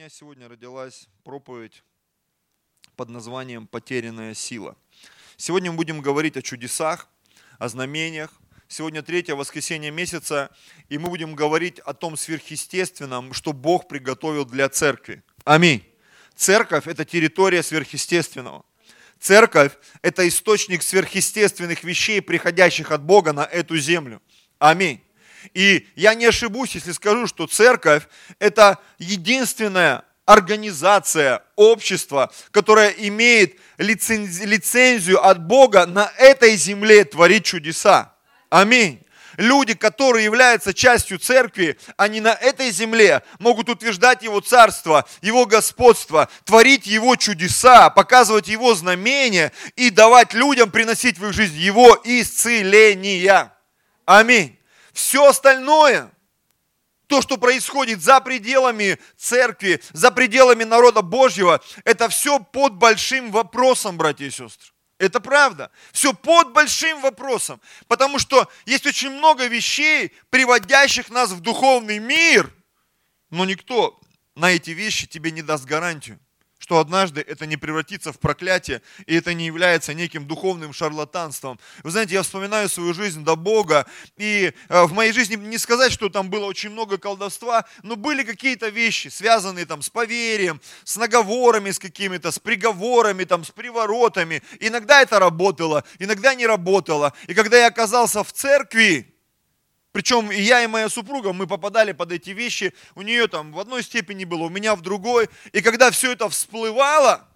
меня сегодня родилась проповедь под названием «Потерянная сила». Сегодня мы будем говорить о чудесах, о знамениях. Сегодня третье воскресенье месяца, и мы будем говорить о том сверхъестественном, что Бог приготовил для церкви. Аминь. Церковь – это территория сверхъестественного. Церковь – это источник сверхъестественных вещей, приходящих от Бога на эту землю. Аминь. И я не ошибусь, если скажу, что церковь – это единственная организация, общество, которое имеет лицензию от Бога на этой земле творить чудеса. Аминь. Люди, которые являются частью церкви, они на этой земле могут утверждать Его царство, Его господство, творить Его чудеса, показывать Его знамения и давать людям приносить в их жизнь Его исцеления. Аминь. Все остальное, то, что происходит за пределами церкви, за пределами народа Божьего, это все под большим вопросом, братья и сестры. Это правда. Все под большим вопросом. Потому что есть очень много вещей, приводящих нас в духовный мир, но никто на эти вещи тебе не даст гарантию что однажды это не превратится в проклятие, и это не является неким духовным шарлатанством. Вы знаете, я вспоминаю свою жизнь до Бога, и э, в моей жизни не сказать, что там было очень много колдовства, но были какие-то вещи, связанные там с поверием, с наговорами с какими-то, с приговорами, там, с приворотами. Иногда это работало, иногда не работало. И когда я оказался в церкви, причем и я, и моя супруга, мы попадали под эти вещи. У нее там в одной степени было, у меня в другой. И когда все это всплывало,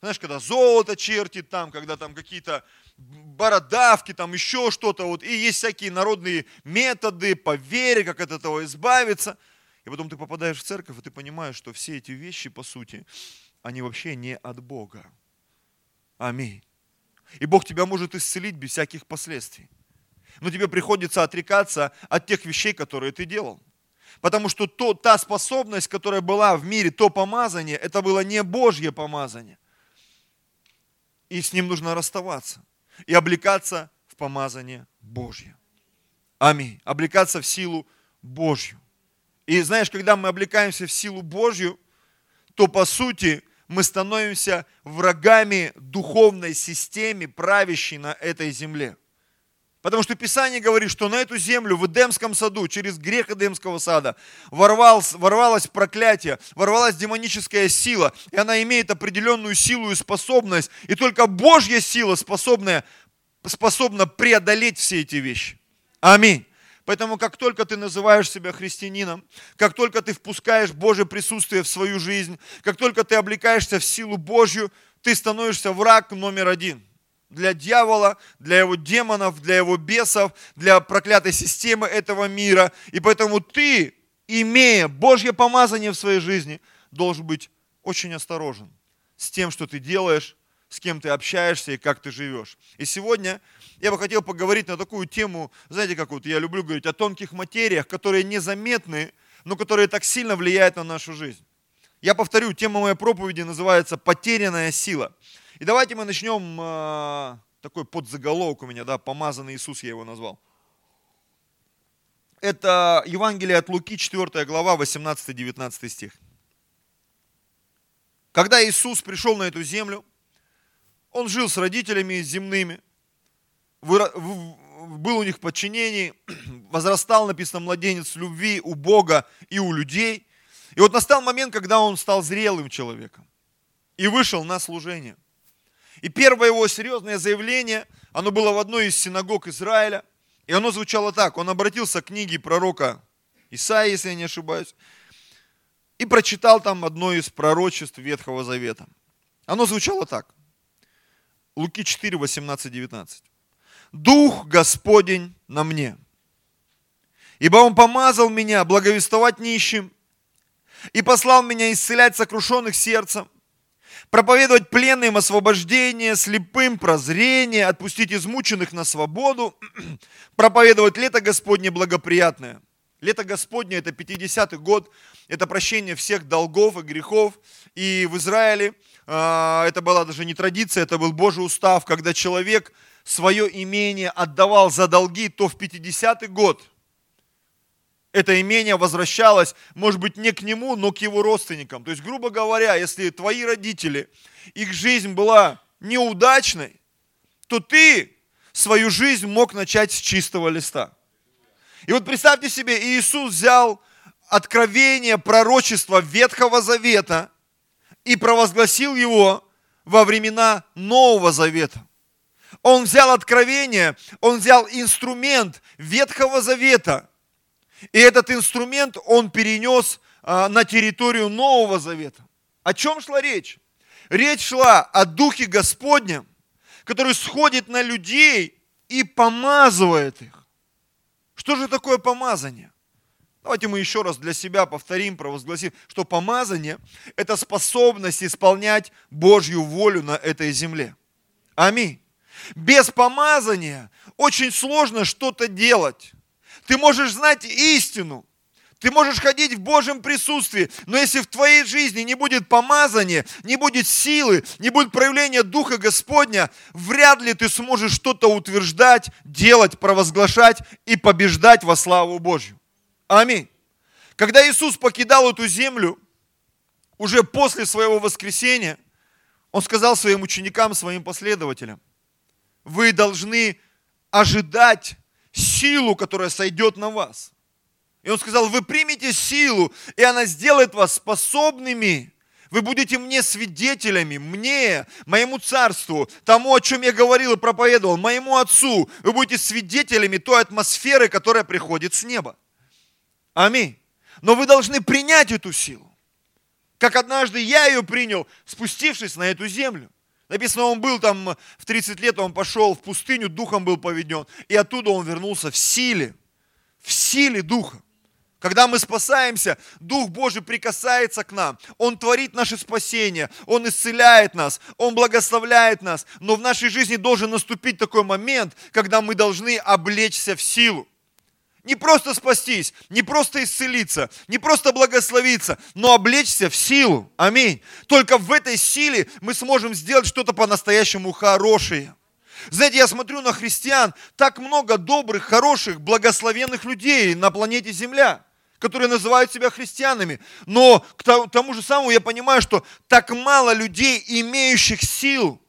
знаешь, когда золото чертит там, когда там какие-то бородавки, там еще что-то, вот, и есть всякие народные методы по вере, как от этого избавиться. И потом ты попадаешь в церковь, и ты понимаешь, что все эти вещи, по сути, они вообще не от Бога. Аминь. И Бог тебя может исцелить без всяких последствий но тебе приходится отрекаться от тех вещей, которые ты делал. Потому что то, та способность, которая была в мире, то помазание, это было не Божье помазание. И с ним нужно расставаться и облекаться в помазание Божье. Аминь. Облекаться в силу Божью. И знаешь, когда мы облекаемся в силу Божью, то по сути мы становимся врагами духовной системе, правящей на этой земле. Потому что Писание говорит, что на эту землю в Эдемском саду, через грех Эдемского сада, ворвалось, ворвалось проклятие, ворвалась демоническая сила, и она имеет определенную силу и способность, и только Божья сила способная, способна преодолеть все эти вещи. Аминь. Поэтому как только ты называешь себя христианином, как только ты впускаешь Божье присутствие в свою жизнь, как только ты облекаешься в силу Божью, ты становишься враг номер один – для дьявола, для его демонов, для его бесов, для проклятой системы этого мира. И поэтому ты, имея Божье помазание в своей жизни, должен быть очень осторожен с тем, что ты делаешь, с кем ты общаешься и как ты живешь. И сегодня я бы хотел поговорить на такую тему, знаете, как вот я люблю говорить, о тонких материях, которые незаметны, но которые так сильно влияют на нашу жизнь. Я повторю, тема моей проповеди называется «Потерянная сила». И давайте мы начнем, э, такой подзаголовок у меня, да, «Помазанный Иисус» я его назвал. Это Евангелие от Луки, 4 глава, 18-19 стих. Когда Иисус пришел на эту землю, Он жил с родителями земными, был у них в подчинении, возрастал, написано, младенец любви у Бога и у людей. И вот настал момент, когда он стал зрелым человеком и вышел на служение. И первое его серьезное заявление, оно было в одной из синагог Израиля, и оно звучало так. Он обратился к книге пророка Исаии, если я не ошибаюсь, и прочитал там одно из пророчеств Ветхого Завета. Оно звучало так. Луки 4, 18, 19. «Дух Господень на мне, ибо Он помазал меня благовествовать нищим и послал меня исцелять сокрушенных сердцем, проповедовать пленным освобождение, слепым прозрение, отпустить измученных на свободу, проповедовать лето Господне благоприятное. Лето Господне – это 50-й год, это прощение всех долгов и грехов. И в Израиле э, это была даже не традиция, это был Божий устав, когда человек свое имение отдавал за долги, то в 50-й год это имение возвращалось, может быть, не к нему, но к его родственникам. То есть, грубо говоря, если твои родители, их жизнь была неудачной, то ты свою жизнь мог начать с чистого листа. И вот представьте себе, Иисус взял откровение, пророчество Ветхого Завета и провозгласил его во времена Нового Завета. Он взял откровение, он взял инструмент Ветхого Завета – и этот инструмент он перенес а, на территорию Нового Завета. О чем шла речь? Речь шла о Духе Господнем, который сходит на людей и помазывает их. Что же такое помазание? Давайте мы еще раз для себя повторим, провозгласим, что помазание – это способность исполнять Божью волю на этой земле. Аминь. Без помазания очень сложно что-то делать. Ты можешь знать истину. Ты можешь ходить в Божьем присутствии, но если в твоей жизни не будет помазания, не будет силы, не будет проявления Духа Господня, вряд ли ты сможешь что-то утверждать, делать, провозглашать и побеждать во славу Божью. Аминь. Когда Иисус покидал эту землю, уже после своего воскресения, Он сказал своим ученикам, своим последователям, вы должны ожидать силу, которая сойдет на вас. И он сказал, вы примете силу, и она сделает вас способными. Вы будете мне свидетелями, мне, моему царству, тому, о чем я говорил и проповедовал, моему отцу. Вы будете свидетелями той атмосферы, которая приходит с неба. Аминь. Но вы должны принять эту силу. Как однажды я ее принял, спустившись на эту землю. Написано, он был там в 30 лет, он пошел в пустыню, духом был поведен. И оттуда он вернулся в силе, в силе духа. Когда мы спасаемся, Дух Божий прикасается к нам. Он творит наше спасение, Он исцеляет нас, Он благословляет нас. Но в нашей жизни должен наступить такой момент, когда мы должны облечься в силу. Не просто спастись, не просто исцелиться, не просто благословиться, но облечься в силу. Аминь. Только в этой силе мы сможем сделать что-то по-настоящему хорошее. Знаете, я смотрю на христиан, так много добрых, хороших, благословенных людей на планете Земля, которые называют себя христианами. Но к тому же самому я понимаю, что так мало людей, имеющих сил –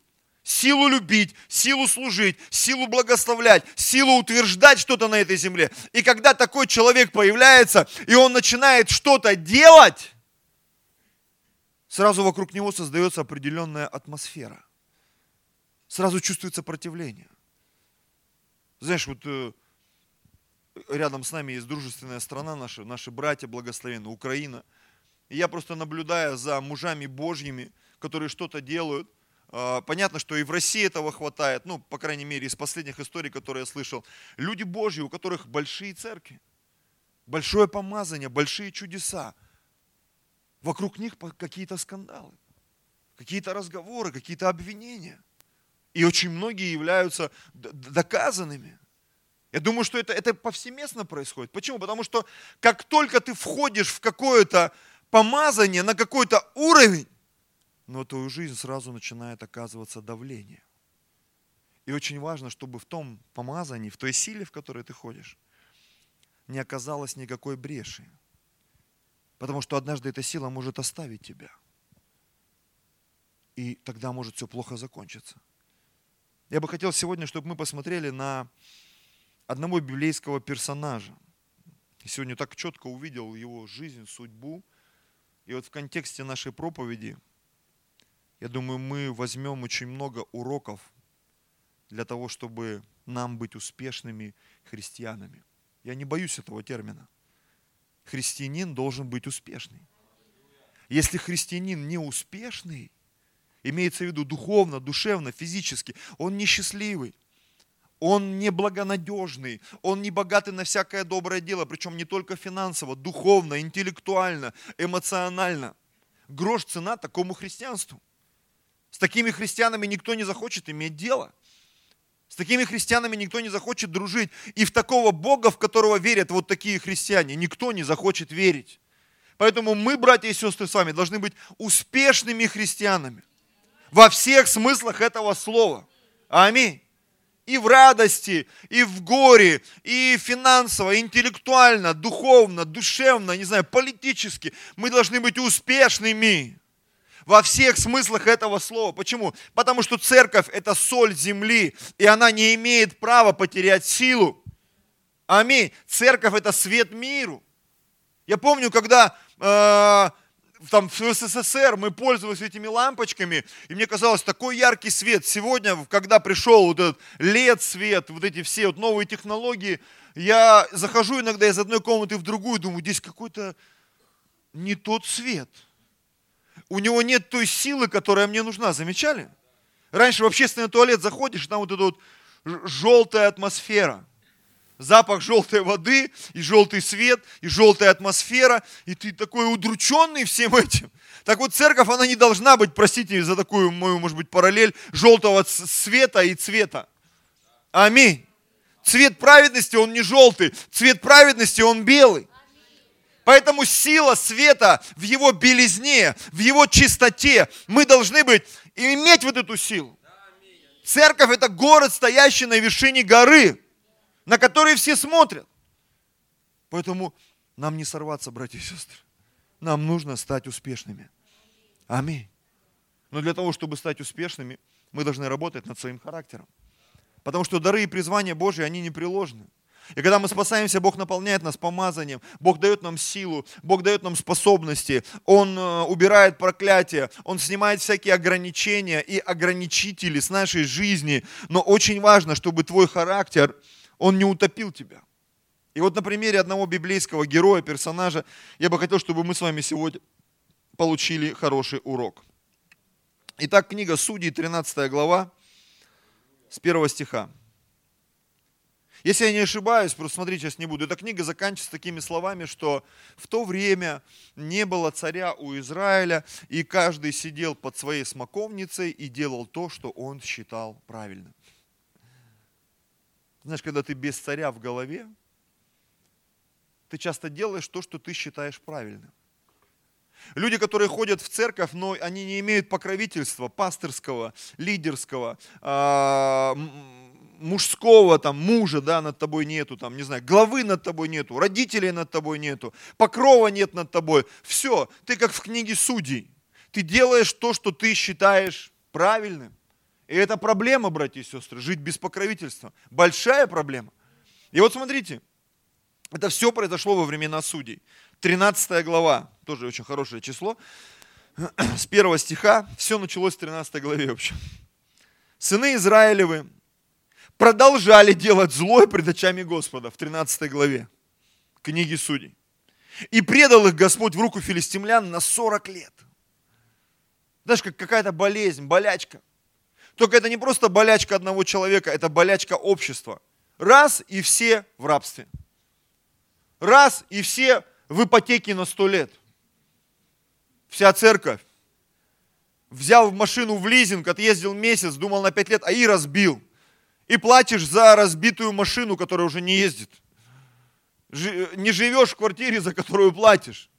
силу любить, силу служить, силу благословлять, силу утверждать что-то на этой земле. И когда такой человек появляется, и он начинает что-то делать, сразу вокруг него создается определенная атмосфера. Сразу чувствуется сопротивление. Знаешь, вот э, рядом с нами есть дружественная страна наша, наши братья благословенные, Украина. И я просто наблюдая за мужами Божьими, которые что-то делают, понятно, что и в России этого хватает, ну, по крайней мере, из последних историй, которые я слышал. Люди Божьи, у которых большие церкви, большое помазание, большие чудеса. Вокруг них какие-то скандалы, какие-то разговоры, какие-то обвинения. И очень многие являются доказанными. Я думаю, что это, это повсеместно происходит. Почему? Потому что как только ты входишь в какое-то помазание, на какой-то уровень, но твою жизнь сразу начинает оказываться давление. И очень важно, чтобы в том помазании, в той силе, в которой ты ходишь, не оказалось никакой бреши. Потому что однажды эта сила может оставить тебя. И тогда может все плохо закончиться. Я бы хотел сегодня, чтобы мы посмотрели на одного библейского персонажа. Сегодня так четко увидел его жизнь, судьбу. И вот в контексте нашей проповеди я думаю, мы возьмем очень много уроков для того, чтобы нам быть успешными христианами. Я не боюсь этого термина. Христианин должен быть успешный. Если христианин не успешный, имеется в виду духовно, душевно, физически, он несчастливый, он не благонадежный, он не богатый на всякое доброе дело, причем не только финансово, духовно, интеллектуально, эмоционально. Грош цена такому христианству. С такими христианами никто не захочет иметь дело. С такими христианами никто не захочет дружить. И в такого Бога, в которого верят вот такие христиане, никто не захочет верить. Поэтому мы, братья и сестры, с вами должны быть успешными христианами. Во всех смыслах этого слова. Аминь. И в радости, и в горе, и финансово, интеллектуально, духовно, душевно, не знаю, политически. Мы должны быть успешными во всех смыслах этого слова. Почему? Потому что церковь – это соль земли, и она не имеет права потерять силу. Аминь. Церковь – это свет миру. Я помню, когда э, там в СССР мы пользовались этими лампочками, и мне казалось, такой яркий свет. Сегодня, когда пришел вот этот LED-свет, вот эти все вот новые технологии, я захожу иногда из одной комнаты в другую, думаю, здесь какой-то не тот свет. У него нет той силы, которая мне нужна. Замечали? Раньше в общественный туалет заходишь, там вот эта вот желтая атмосфера – запах желтой воды, и желтый свет, и желтая атмосфера, и ты такой удрученный всем этим. Так вот, церковь, она не должна быть, простите за такую мою, может быть, параллель, желтого света и цвета. Аминь. Цвет праведности, он не желтый, цвет праведности, он белый. Поэтому сила света в его белизне, в его чистоте, мы должны быть, иметь вот эту силу. Церковь это город, стоящий на вершине горы на которые все смотрят. Поэтому нам не сорваться, братья и сестры. Нам нужно стать успешными. Аминь. Но для того, чтобы стать успешными, мы должны работать над своим характером. Потому что дары и призвания Божьи, они непреложны. И когда мы спасаемся, Бог наполняет нас помазанием, Бог дает нам силу, Бог дает нам способности, Он э, убирает проклятие, Он снимает всякие ограничения и ограничители с нашей жизни. Но очень важно, чтобы твой характер он не утопил тебя. И вот на примере одного библейского героя, персонажа, я бы хотел, чтобы мы с вами сегодня получили хороший урок. Итак, книга Судей, 13 глава, с 1 стиха. Если я не ошибаюсь, просто смотрите, сейчас не буду, эта книга заканчивается такими словами, что в то время не было царя у Израиля, и каждый сидел под своей смоковницей и делал то, что он считал правильным. Знаешь, когда ты без царя в голове, ты часто делаешь то, что ты считаешь правильным. Люди, которые ходят в церковь, но они не имеют покровительства пасторского, лидерского, а, мужского там мужа, да, над тобой нету, там, не знаю, главы над тобой нету, родителей над тобой нету, покрова нет над тобой. Все, ты как в книге судей. Ты делаешь то, что ты считаешь правильным. И это проблема, братья и сестры, жить без покровительства. Большая проблема. И вот смотрите, это все произошло во времена судей. 13 глава, тоже очень хорошее число, с первого стиха, все началось в 13 главе вообще. Сыны Израилевы продолжали делать злое пред очами Господа в 13 главе книги Судей. И предал их Господь в руку филистимлян на 40 лет. Знаешь, как какая-то болезнь, болячка. Только это не просто болячка одного человека, это болячка общества. Раз и все в рабстве. Раз и все в ипотеке на сто лет. Вся церковь. Взял машину в лизинг, отъездил месяц, думал на пять лет, а и разбил. И платишь за разбитую машину, которая уже не ездит. Не живешь в квартире, за которую платишь.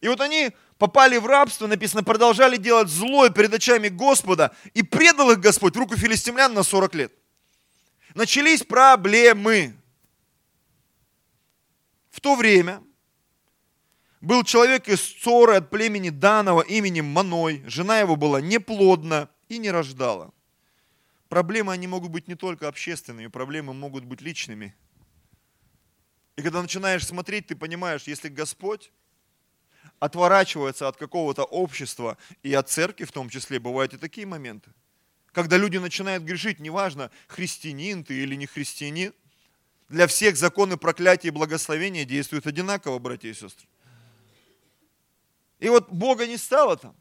И вот они попали в рабство, написано, продолжали делать злое перед очами Господа, и предал их Господь в руку филистимлян на 40 лет. Начались проблемы. В то время был человек из Цоры от племени Данова именем Маной. Жена его была неплодна и не рождала. Проблемы, они могут быть не только общественными, проблемы могут быть личными. И когда начинаешь смотреть, ты понимаешь, если Господь отворачивается от какого-то общества и от церкви в том числе, бывают и такие моменты. Когда люди начинают грешить, неважно, христианин ты или не христианин, для всех законы проклятия и благословения действуют одинаково, братья и сестры. И вот Бога не стало там.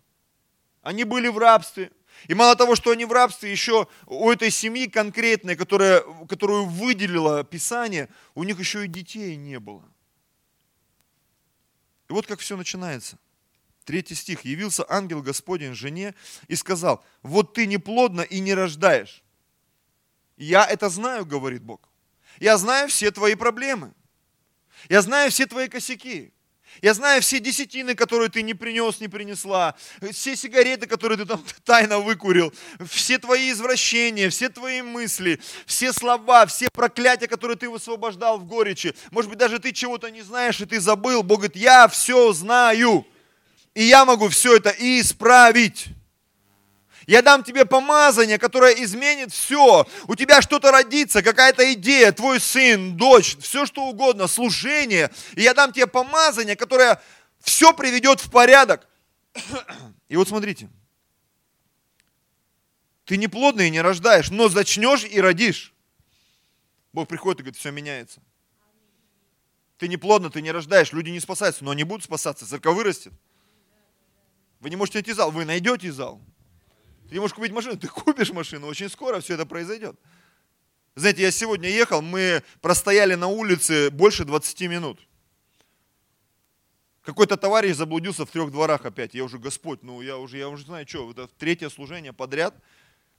Они были в рабстве. И мало того, что они в рабстве, еще у этой семьи конкретной, которая, которую выделило Писание, у них еще и детей не было. И вот как все начинается. Третий стих. «Явился ангел Господень жене и сказал, вот ты неплодна и не рождаешь. Я это знаю, говорит Бог. Я знаю все твои проблемы. Я знаю все твои косяки. Я знаю все десятины, которые ты не принес, не принесла, все сигареты, которые ты там тайно выкурил, все твои извращения, все твои мысли, все слова, все проклятия, которые ты высвобождал в горечи. Может быть, даже ты чего-то не знаешь, и ты забыл. Бог говорит, я все знаю, и я могу все это исправить. Я дам тебе помазание, которое изменит все. У тебя что-то родится, какая-то идея, твой сын, дочь, все что угодно, служение. И я дам тебе помазание, которое все приведет в порядок. И вот смотрите. Ты не плодный и не рождаешь, но зачнешь и родишь. Бог приходит и говорит, все меняется. Ты не плодно, ты не рождаешь, люди не спасаются, но они будут спасаться, церковь вырастет. Вы не можете найти зал, вы найдете зал. Ты не можешь купить машину, ты купишь машину, очень скоро все это произойдет. Знаете, я сегодня ехал, мы простояли на улице больше 20 минут. Какой-то товарищ заблудился в трех дворах опять. Я уже, Господь, ну я уже, я уже знаю, что, это третье служение подряд.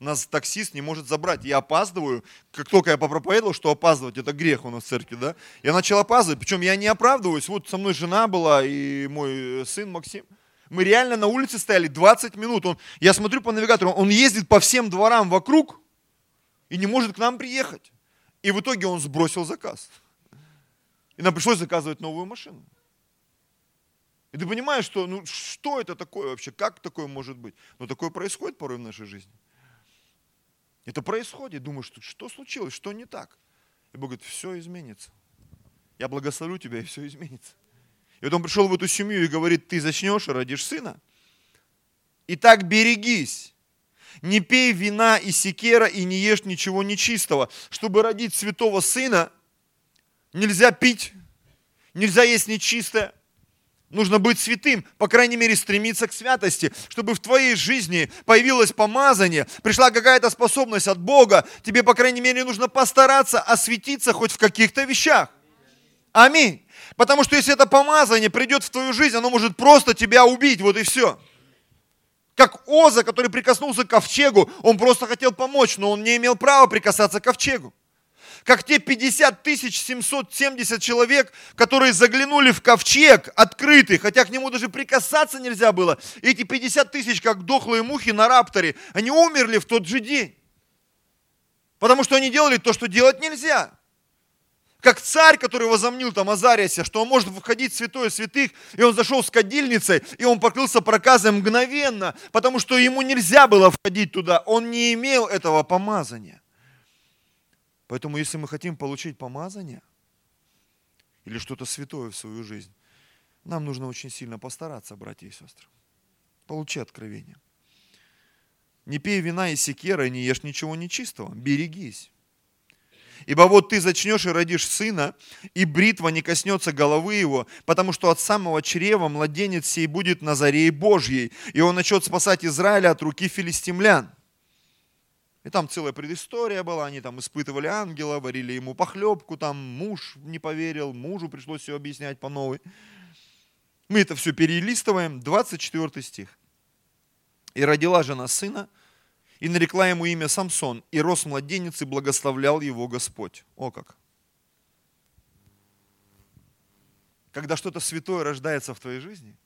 Нас таксист не может забрать. Я опаздываю. Как только я попроповедовал, что опаздывать, это грех у нас в церкви, да? Я начал опаздывать, причем я не оправдываюсь. Вот со мной жена была и мой сын Максим. Мы реально на улице стояли 20 минут. Он, я смотрю по навигатору, он ездит по всем дворам вокруг и не может к нам приехать. И в итоге он сбросил заказ. И нам пришлось заказывать новую машину. И ты понимаешь, что, ну, что это такое вообще, как такое может быть? Но такое происходит порой в нашей жизни. Это происходит. Думаешь, что, что случилось, что не так? И Бог говорит, все изменится. Я благословлю тебя, и все изменится. И вот он пришел в эту семью и говорит, ты зачнешь и родишь сына. Итак, берегись. Не пей вина и секера и не ешь ничего нечистого. Чтобы родить святого сына, нельзя пить, нельзя есть нечистое. Нужно быть святым, по крайней мере, стремиться к святости, чтобы в твоей жизни появилось помазание, пришла какая-то способность от Бога. Тебе, по крайней мере, нужно постараться осветиться хоть в каких-то вещах. Аминь. Потому что если это помазание придет в твою жизнь, оно может просто тебя убить, вот и все. Как Оза, который прикоснулся к ковчегу, он просто хотел помочь, но он не имел права прикасаться к ковчегу. Как те 50 тысяч 770 человек, которые заглянули в ковчег открытый, хотя к нему даже прикасаться нельзя было. И эти 50 тысяч, как дохлые мухи на рапторе, они умерли в тот же день. Потому что они делали то, что делать нельзя как царь, который возомнил там Азариасе, что он может входить в святое святых, и он зашел с кадильницей, и он покрылся проказом мгновенно, потому что ему нельзя было входить туда, он не имел этого помазания. Поэтому если мы хотим получить помазание или что-то святое в свою жизнь, нам нужно очень сильно постараться, братья и сестры. Получи откровение. Не пей вина и секера, не ешь ничего нечистого. Берегись. Ибо вот ты зачнешь и родишь сына, и бритва не коснется головы его, потому что от самого чрева младенец сей будет на заре Божьей, и он начнет спасать Израиля от руки филистимлян. И там целая предыстория была, они там испытывали ангела, варили ему похлебку, там муж не поверил, мужу пришлось все объяснять по новой. Мы это все перелистываем, 24 стих. «И родила жена сына, и нарекла ему имя Самсон, и рос младенец, и благословлял его Господь. О как! Когда что-то святое рождается в твоей жизни,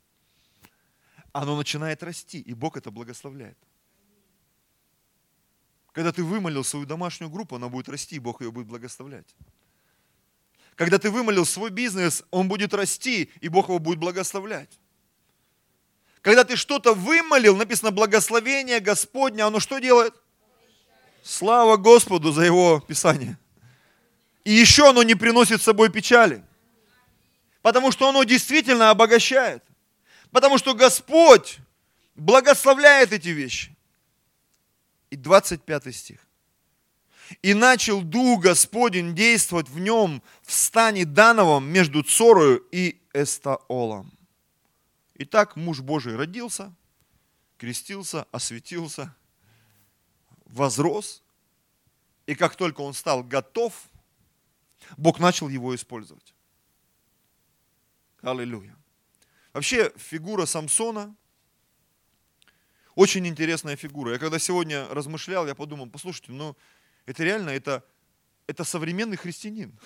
оно начинает расти, и Бог это благословляет. Когда ты вымолил свою домашнюю группу, она будет расти, и Бог ее будет благословлять. Когда ты вымолил свой бизнес, он будет расти, и Бог его будет благословлять. Когда ты что-то вымолил, написано благословение Господня, оно что делает? Слава Господу за Его Писание. И еще оно не приносит с собой печали. Потому что оно действительно обогащает. Потому что Господь благословляет эти вещи. И 25 стих. И начал Дух Господень действовать в нем в стане Дановом между Цорою и Эстаолом. Итак, муж Божий родился, крестился, осветился, возрос, и как только он стал готов, Бог начал его использовать. Аллилуйя. Вообще, фигура Самсона очень интересная фигура. Я когда сегодня размышлял, я подумал, послушайте, ну это реально, это, это современный христианин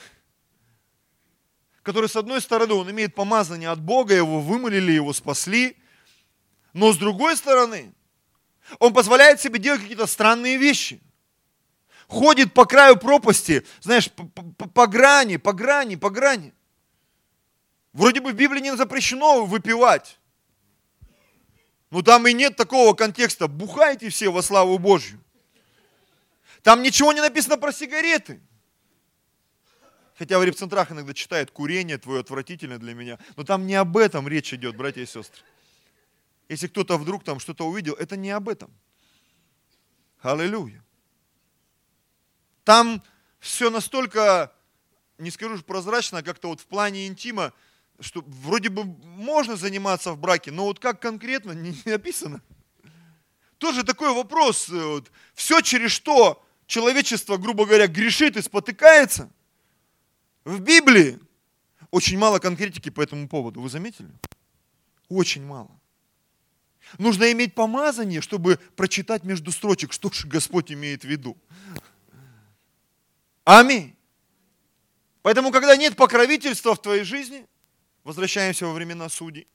который, с одной стороны, он имеет помазание от Бога, его вымолили, его спасли, но с другой стороны, он позволяет себе делать какие-то странные вещи. Ходит по краю пропасти, знаешь, по, по, по грани, по грани, по грани. Вроде бы в Библии не запрещено выпивать. Но там и нет такого контекста. Бухайте все во славу Божью. Там ничего не написано про сигареты. Хотя в репцентрах иногда читают курение твое отвратительное для меня. Но там не об этом речь идет, братья и сестры. Если кто-то вдруг там что-то увидел, это не об этом. Аллилуйя. Там все настолько, не скажу прозрачно, а как-то вот в плане интима, что вроде бы можно заниматься в браке, но вот как конкретно не написано. Тоже такой вопрос. Э, вот, все, через что человечество, грубо говоря, грешит и спотыкается, в Библии очень мало конкретики по этому поводу. Вы заметили? Очень мало. Нужно иметь помазание, чтобы прочитать между строчек, что же Господь имеет в виду. Аминь. Поэтому, когда нет покровительства в твоей жизни, возвращаемся во времена судей,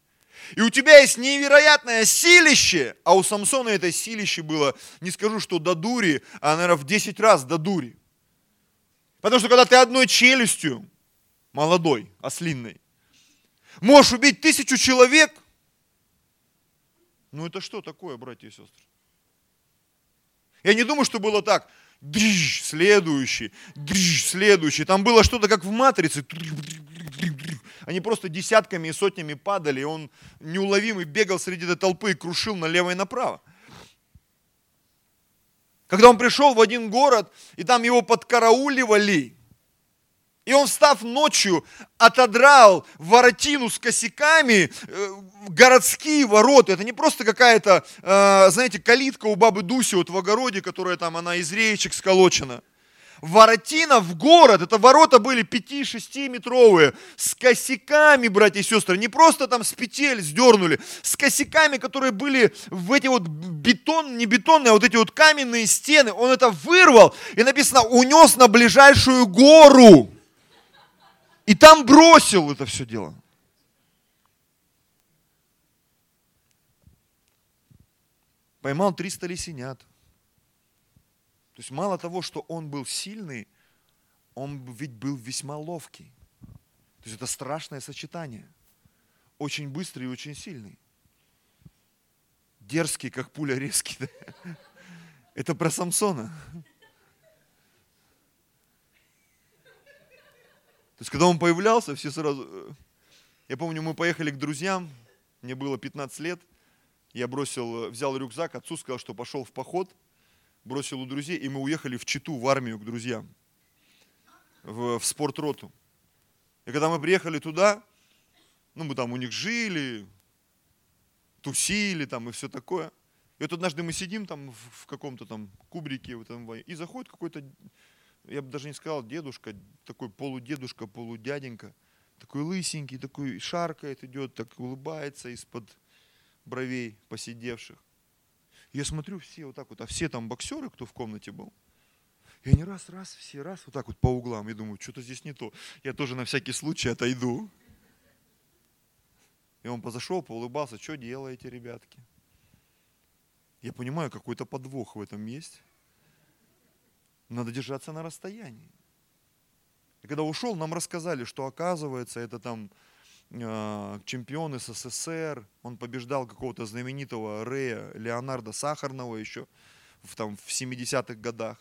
и у тебя есть невероятное силище, а у Самсона это силище было, не скажу, что до дури, а, наверное, в 10 раз до дури. Потому что когда ты одной челюстью, молодой, ослинной, можешь убить тысячу человек, ну это что такое, братья и сестры? Я не думаю, что было так, држ, следующий, држ, следующий. Там было что-то как в матрице. Они просто десятками и сотнями падали, и он неуловимый бегал среди этой толпы и крушил налево и направо. Когда он пришел в один город, и там его подкарауливали, и он, встав ночью, отодрал воротину с косяками, э, городские ворота. Это не просто какая-то, э, знаете, калитка у бабы Дуси вот в огороде, которая там, она из реечек сколочена. Воротина в город, это ворота были 5-6 метровые, с косяками, братья и сестры, не просто там с петель сдернули, с косяками, которые были в эти вот бетон, не бетонные, а вот эти вот каменные стены, он это вырвал, и написано, унес на ближайшую гору. И там бросил это все дело. Поймал 300 лисенят. То есть мало того, что он был сильный, он ведь был весьма ловкий. То есть это страшное сочетание. Очень быстрый и очень сильный. Дерзкий, как пуля резкий. Это про Самсона. То есть, когда он появлялся, все сразу... Э, я помню, мы поехали к друзьям, мне было 15 лет, я бросил, э, взял рюкзак, отцу сказал, что пошел в поход, бросил у друзей, и мы уехали в Читу, в армию к друзьям, в, в спортроту. И когда мы приехали туда, ну, мы там у них жили, тусили там и все такое. И вот однажды мы сидим там в, каком-то там кубрике, в этом, и заходит какой-то я бы даже не сказал дедушка, такой полудедушка, полудяденька, такой лысенький, такой шаркает, идет, так улыбается из-под бровей посидевших. Я смотрю, все вот так вот, а все там боксеры, кто в комнате был, и они раз, раз, все раз, вот так вот по углам. Я думаю, что-то здесь не то. Я тоже на всякий случай отойду. И он позашел, поулыбался, что делаете, ребятки? Я понимаю, какой-то подвох в этом есть. Надо держаться на расстоянии. И когда ушел, нам рассказали, что оказывается это там чемпион СССР, он побеждал какого-то знаменитого Рея Леонарда Сахарного еще в, там, в 70-х годах.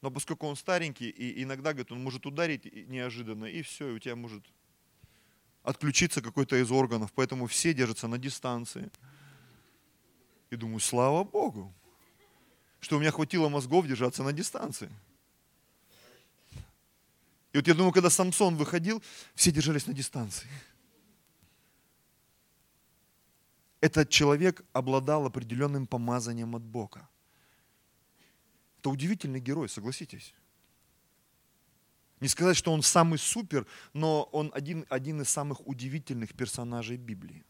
Но поскольку он старенький, и иногда, говорит, он может ударить неожиданно, и все, и у тебя может отключиться какой-то из органов. Поэтому все держатся на дистанции. И думаю, слава Богу что у меня хватило мозгов держаться на дистанции. И вот я думаю, когда Самсон выходил, все держались на дистанции. Этот человек обладал определенным помазанием от Бога. Это удивительный герой, согласитесь. Не сказать, что он самый супер, но он один, один из самых удивительных персонажей Библии.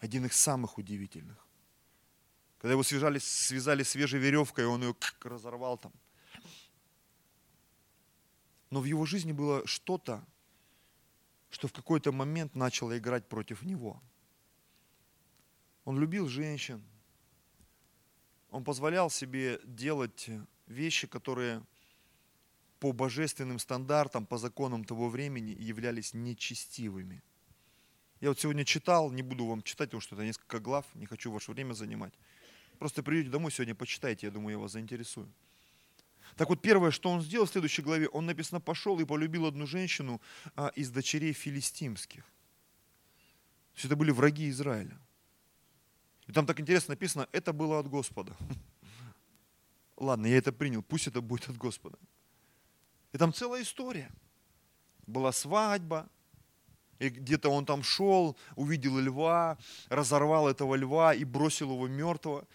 Один из самых удивительных. Когда его связали, связали свежей веревкой, он ее разорвал там. Но в его жизни было что-то, что в какой-то момент начало играть против него. Он любил женщин. Он позволял себе делать вещи, которые по божественным стандартам, по законам того времени являлись нечестивыми. Я вот сегодня читал, не буду вам читать, потому что это несколько глав, не хочу ваше время занимать. Просто придете домой сегодня, почитайте, я думаю, я вас заинтересую. Так вот, первое, что он сделал в следующей главе, он написано, пошел и полюбил одну женщину а, из дочерей филистимских. То есть это были враги Израиля. И там так интересно написано, это было от Господа. Ладно, я это принял, пусть это будет от Господа. И там целая история. Была свадьба, и где-то он там шел, увидел льва, разорвал этого льва и бросил его мертвого.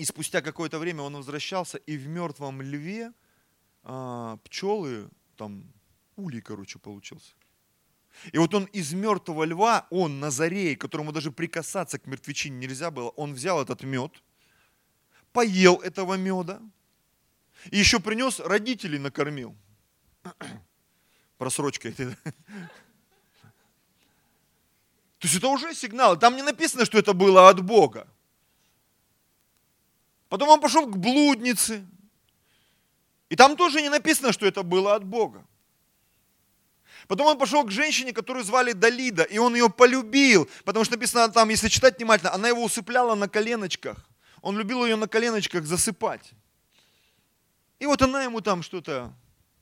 И спустя какое-то время он возвращался, и в мертвом льве а, пчелы, там улей, короче, получился. И вот он из мертвого льва, он, Назарей, которому даже прикасаться к мертвечине нельзя было, он взял этот мед, поел этого меда, и еще принес, родителей накормил. Просрочка это. То есть это уже сигнал. Там не написано, что это было от Бога. Потом он пошел к блуднице. И там тоже не написано, что это было от Бога. Потом он пошел к женщине, которую звали Далида, и он ее полюбил, потому что написано там, если читать внимательно, она его усыпляла на коленочках. Он любил ее на коленочках засыпать. И вот она ему там что-то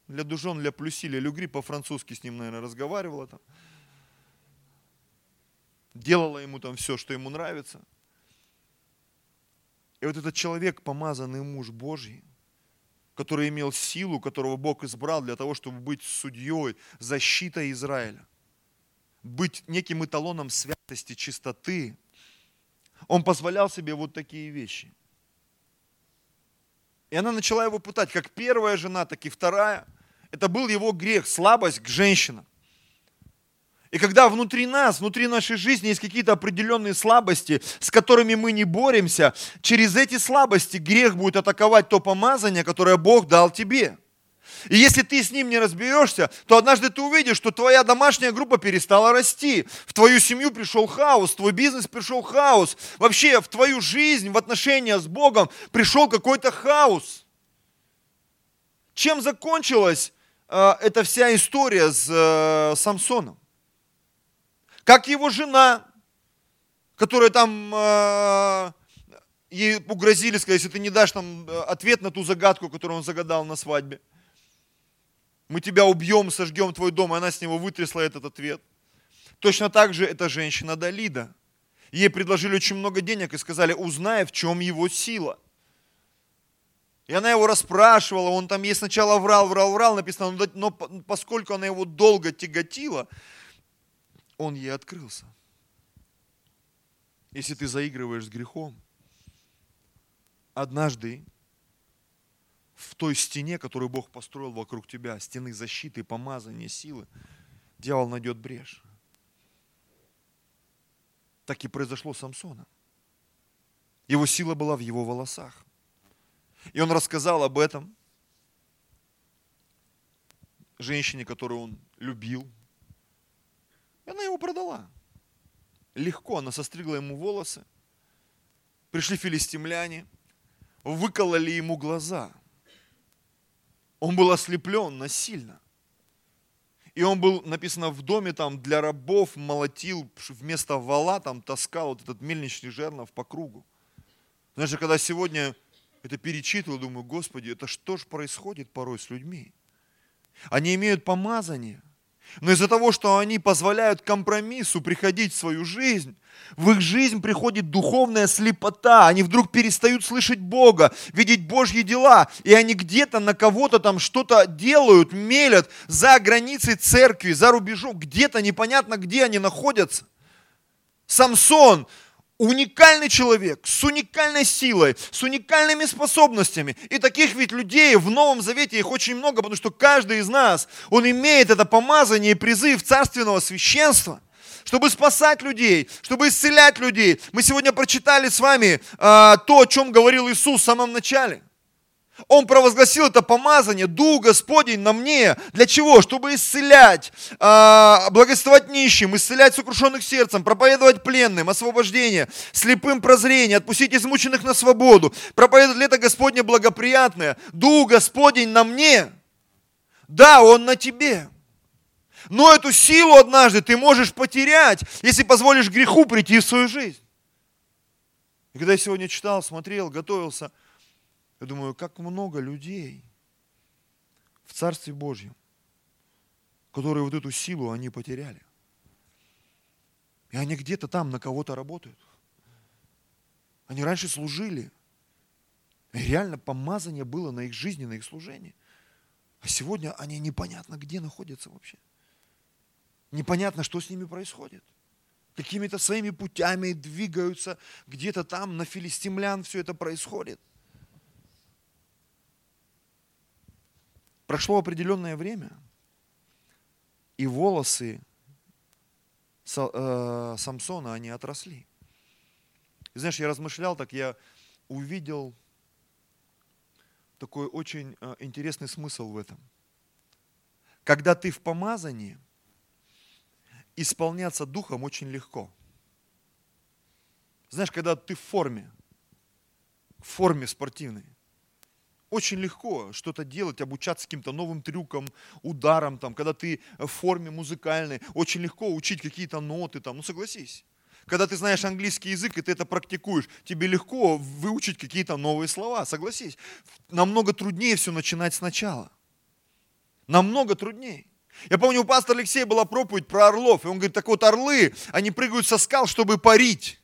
для дужон, для плюси, для люгри по-французски с ним, наверное, разговаривала там делала ему там все, что ему нравится. И вот этот человек, помазанный муж Божий, который имел силу, которого Бог избрал для того, чтобы быть судьей, защитой Израиля, быть неким эталоном святости, чистоты, он позволял себе вот такие вещи. И она начала его пытать, как первая жена, так и вторая. Это был его грех, слабость к женщинам. И когда внутри нас, внутри нашей жизни есть какие-то определенные слабости, с которыми мы не боремся, через эти слабости грех будет атаковать то помазание, которое Бог дал тебе. И если ты с ним не разберешься, то однажды ты увидишь, что твоя домашняя группа перестала расти, в твою семью пришел хаос, в твой бизнес пришел хаос, вообще в твою жизнь, в отношения с Богом пришел какой-то хаос. Чем закончилась э, эта вся история с э, Самсоном? Как его жена, которая там э, ей угрозили, сказать, если ты не дашь там э, ответ на ту загадку, которую он загадал на свадьбе, мы тебя убьем, сожгем твой дом, и она с него вытрясла этот ответ. Точно так же эта женщина Далида. Ей предложили очень много денег и сказали, узнай, в чем его сила. И она его расспрашивала, он там ей сначала врал, врал, врал, написано, но поскольку она его долго тяготила, он ей открылся. Если ты заигрываешь с грехом, однажды в той стене, которую Бог построил вокруг тебя, стены защиты, помазания, силы, дьявол найдет брешь. Так и произошло с Самсоном. Его сила была в его волосах. И он рассказал об этом женщине, которую он любил, и она его продала. Легко она состригла ему волосы. Пришли филистимляне, выкололи ему глаза. Он был ослеплен насильно. И он был, написано, в доме там для рабов молотил вместо вала, там таскал вот этот мельничный жернов по кругу. Знаешь, когда сегодня это перечитывал, думаю, Господи, это что ж происходит порой с людьми? Они имеют помазание, но из-за того, что они позволяют компромиссу приходить в свою жизнь, в их жизнь приходит духовная слепота. Они вдруг перестают слышать Бога, видеть Божьи дела. И они где-то на кого-то там что-то делают, мелят за границей церкви, за рубежом. Где-то непонятно, где они находятся. Самсон, уникальный человек, с уникальной силой, с уникальными способностями. И таких ведь людей в Новом Завете их очень много, потому что каждый из нас, он имеет это помазание и призыв царственного священства чтобы спасать людей, чтобы исцелять людей. Мы сегодня прочитали с вами а, то, о чем говорил Иисус в самом начале. Он провозгласил это помазание, Дух Господень на мне. Для чего? Чтобы исцелять, а, благословать нищим, исцелять сокрушенных сердцем, проповедовать пленным, освобождение, слепым прозрение, отпустить измученных на свободу, проповедовать лето Господне благоприятное. Дух Господень на мне. Да, Он на тебе. Но эту силу однажды ты можешь потерять, если позволишь греху прийти в свою жизнь. И когда я сегодня читал, смотрел, готовился – я думаю, как много людей в Царстве Божьем, которые вот эту силу они потеряли. И они где-то там на кого-то работают. Они раньше служили. И реально помазание было на их жизни, на их служении. А сегодня они непонятно где находятся вообще. Непонятно, что с ними происходит. Какими-то своими путями двигаются, где-то там на филистимлян все это происходит. Прошло определенное время, и волосы э, Самсона, они отросли. И знаешь, я размышлял так, я увидел такой очень э, интересный смысл в этом. Когда ты в помазании, исполняться духом очень легко. Знаешь, когда ты в форме, в форме спортивной, очень легко что-то делать, обучаться каким-то новым трюкам, ударам, там, когда ты в форме музыкальной, очень легко учить какие-то ноты, там, ну согласись. Когда ты знаешь английский язык и ты это практикуешь, тебе легко выучить какие-то новые слова, согласись. Намного труднее все начинать сначала. Намного труднее. Я помню, у пастора Алексея была проповедь про орлов, и он говорит, так вот орлы, они прыгают со скал, чтобы парить.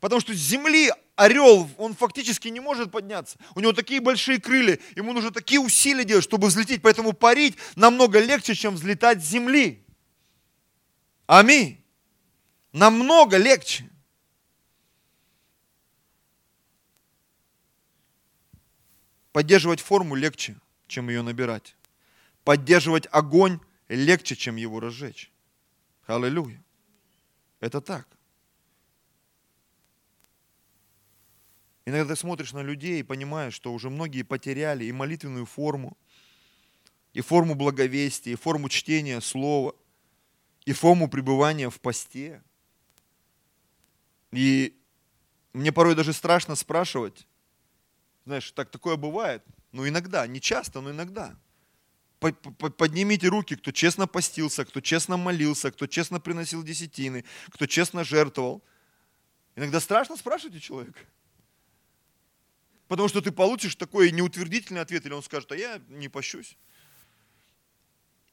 Потому что с земли орел, он фактически не может подняться. У него такие большие крылья, ему нужно такие усилия делать, чтобы взлететь. Поэтому парить намного легче, чем взлетать с земли. Аминь. Намного легче. Поддерживать форму легче, чем ее набирать. Поддерживать огонь легче, чем его разжечь. Аллилуйя. Это так. Иногда смотришь на людей и понимаешь, что уже многие потеряли и молитвенную форму, и форму благовестия, и форму чтения слова, и форму пребывания в посте. И мне порой даже страшно спрашивать, знаешь, так такое бывает, но иногда, не часто, но иногда. Поднимите руки, кто честно постился, кто честно молился, кто честно приносил десятины, кто честно жертвовал. Иногда страшно спрашивать у человека. Потому что ты получишь такой неутвердительный ответ, или он скажет, а я не пощусь.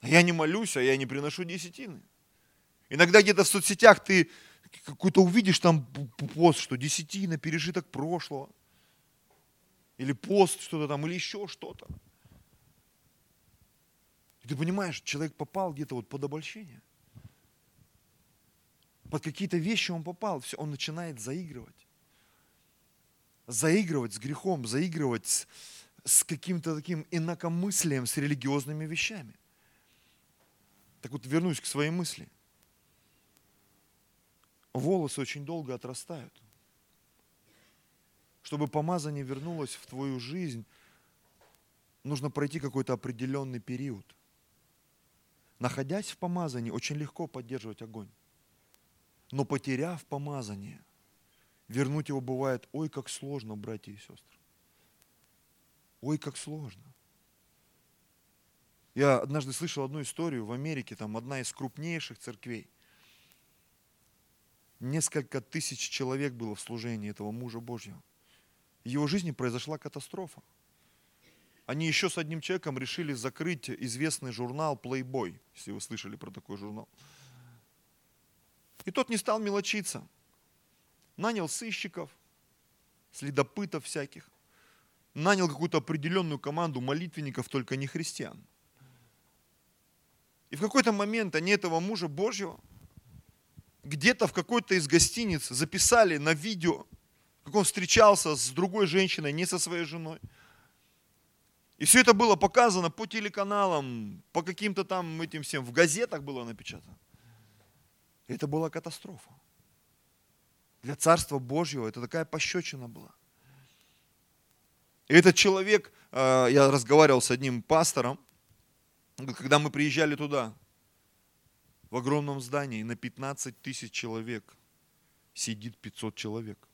А я не молюсь, а я не приношу десятины. Иногда где-то в соцсетях ты какой-то увидишь там пост, что десятина, пережиток прошлого. Или пост что-то там, или еще что-то. И ты понимаешь, человек попал где-то вот под обольщение. Под какие-то вещи он попал, все, он начинает заигрывать заигрывать с грехом, заигрывать с, с каким-то таким инакомыслием, с религиозными вещами. Так вот, вернусь к своей мысли. Волосы очень долго отрастают. Чтобы помазание вернулось в твою жизнь, нужно пройти какой-то определенный период. Находясь в помазании, очень легко поддерживать огонь. Но потеряв помазание – Вернуть его бывает, ой, как сложно, братья и сестры. Ой, как сложно. Я однажды слышал одну историю в Америке, там одна из крупнейших церквей. Несколько тысяч человек было в служении этого мужа Божьего. В его жизни произошла катастрофа. Они еще с одним человеком решили закрыть известный журнал Playboy, если вы слышали про такой журнал. И тот не стал мелочиться нанял сыщиков, следопытов всяких, нанял какую-то определенную команду молитвенников, только не христиан. И в какой-то момент они этого мужа Божьего где-то в какой-то из гостиниц записали на видео, как он встречался с другой женщиной, не со своей женой. И все это было показано по телеканалам, по каким-то там этим всем, в газетах было напечатано. Это была катастрофа для Царства Божьего это такая пощечина была. И этот человек, э, я разговаривал с одним пастором, когда мы приезжали туда, в огромном здании на 15 тысяч человек сидит 500 человек.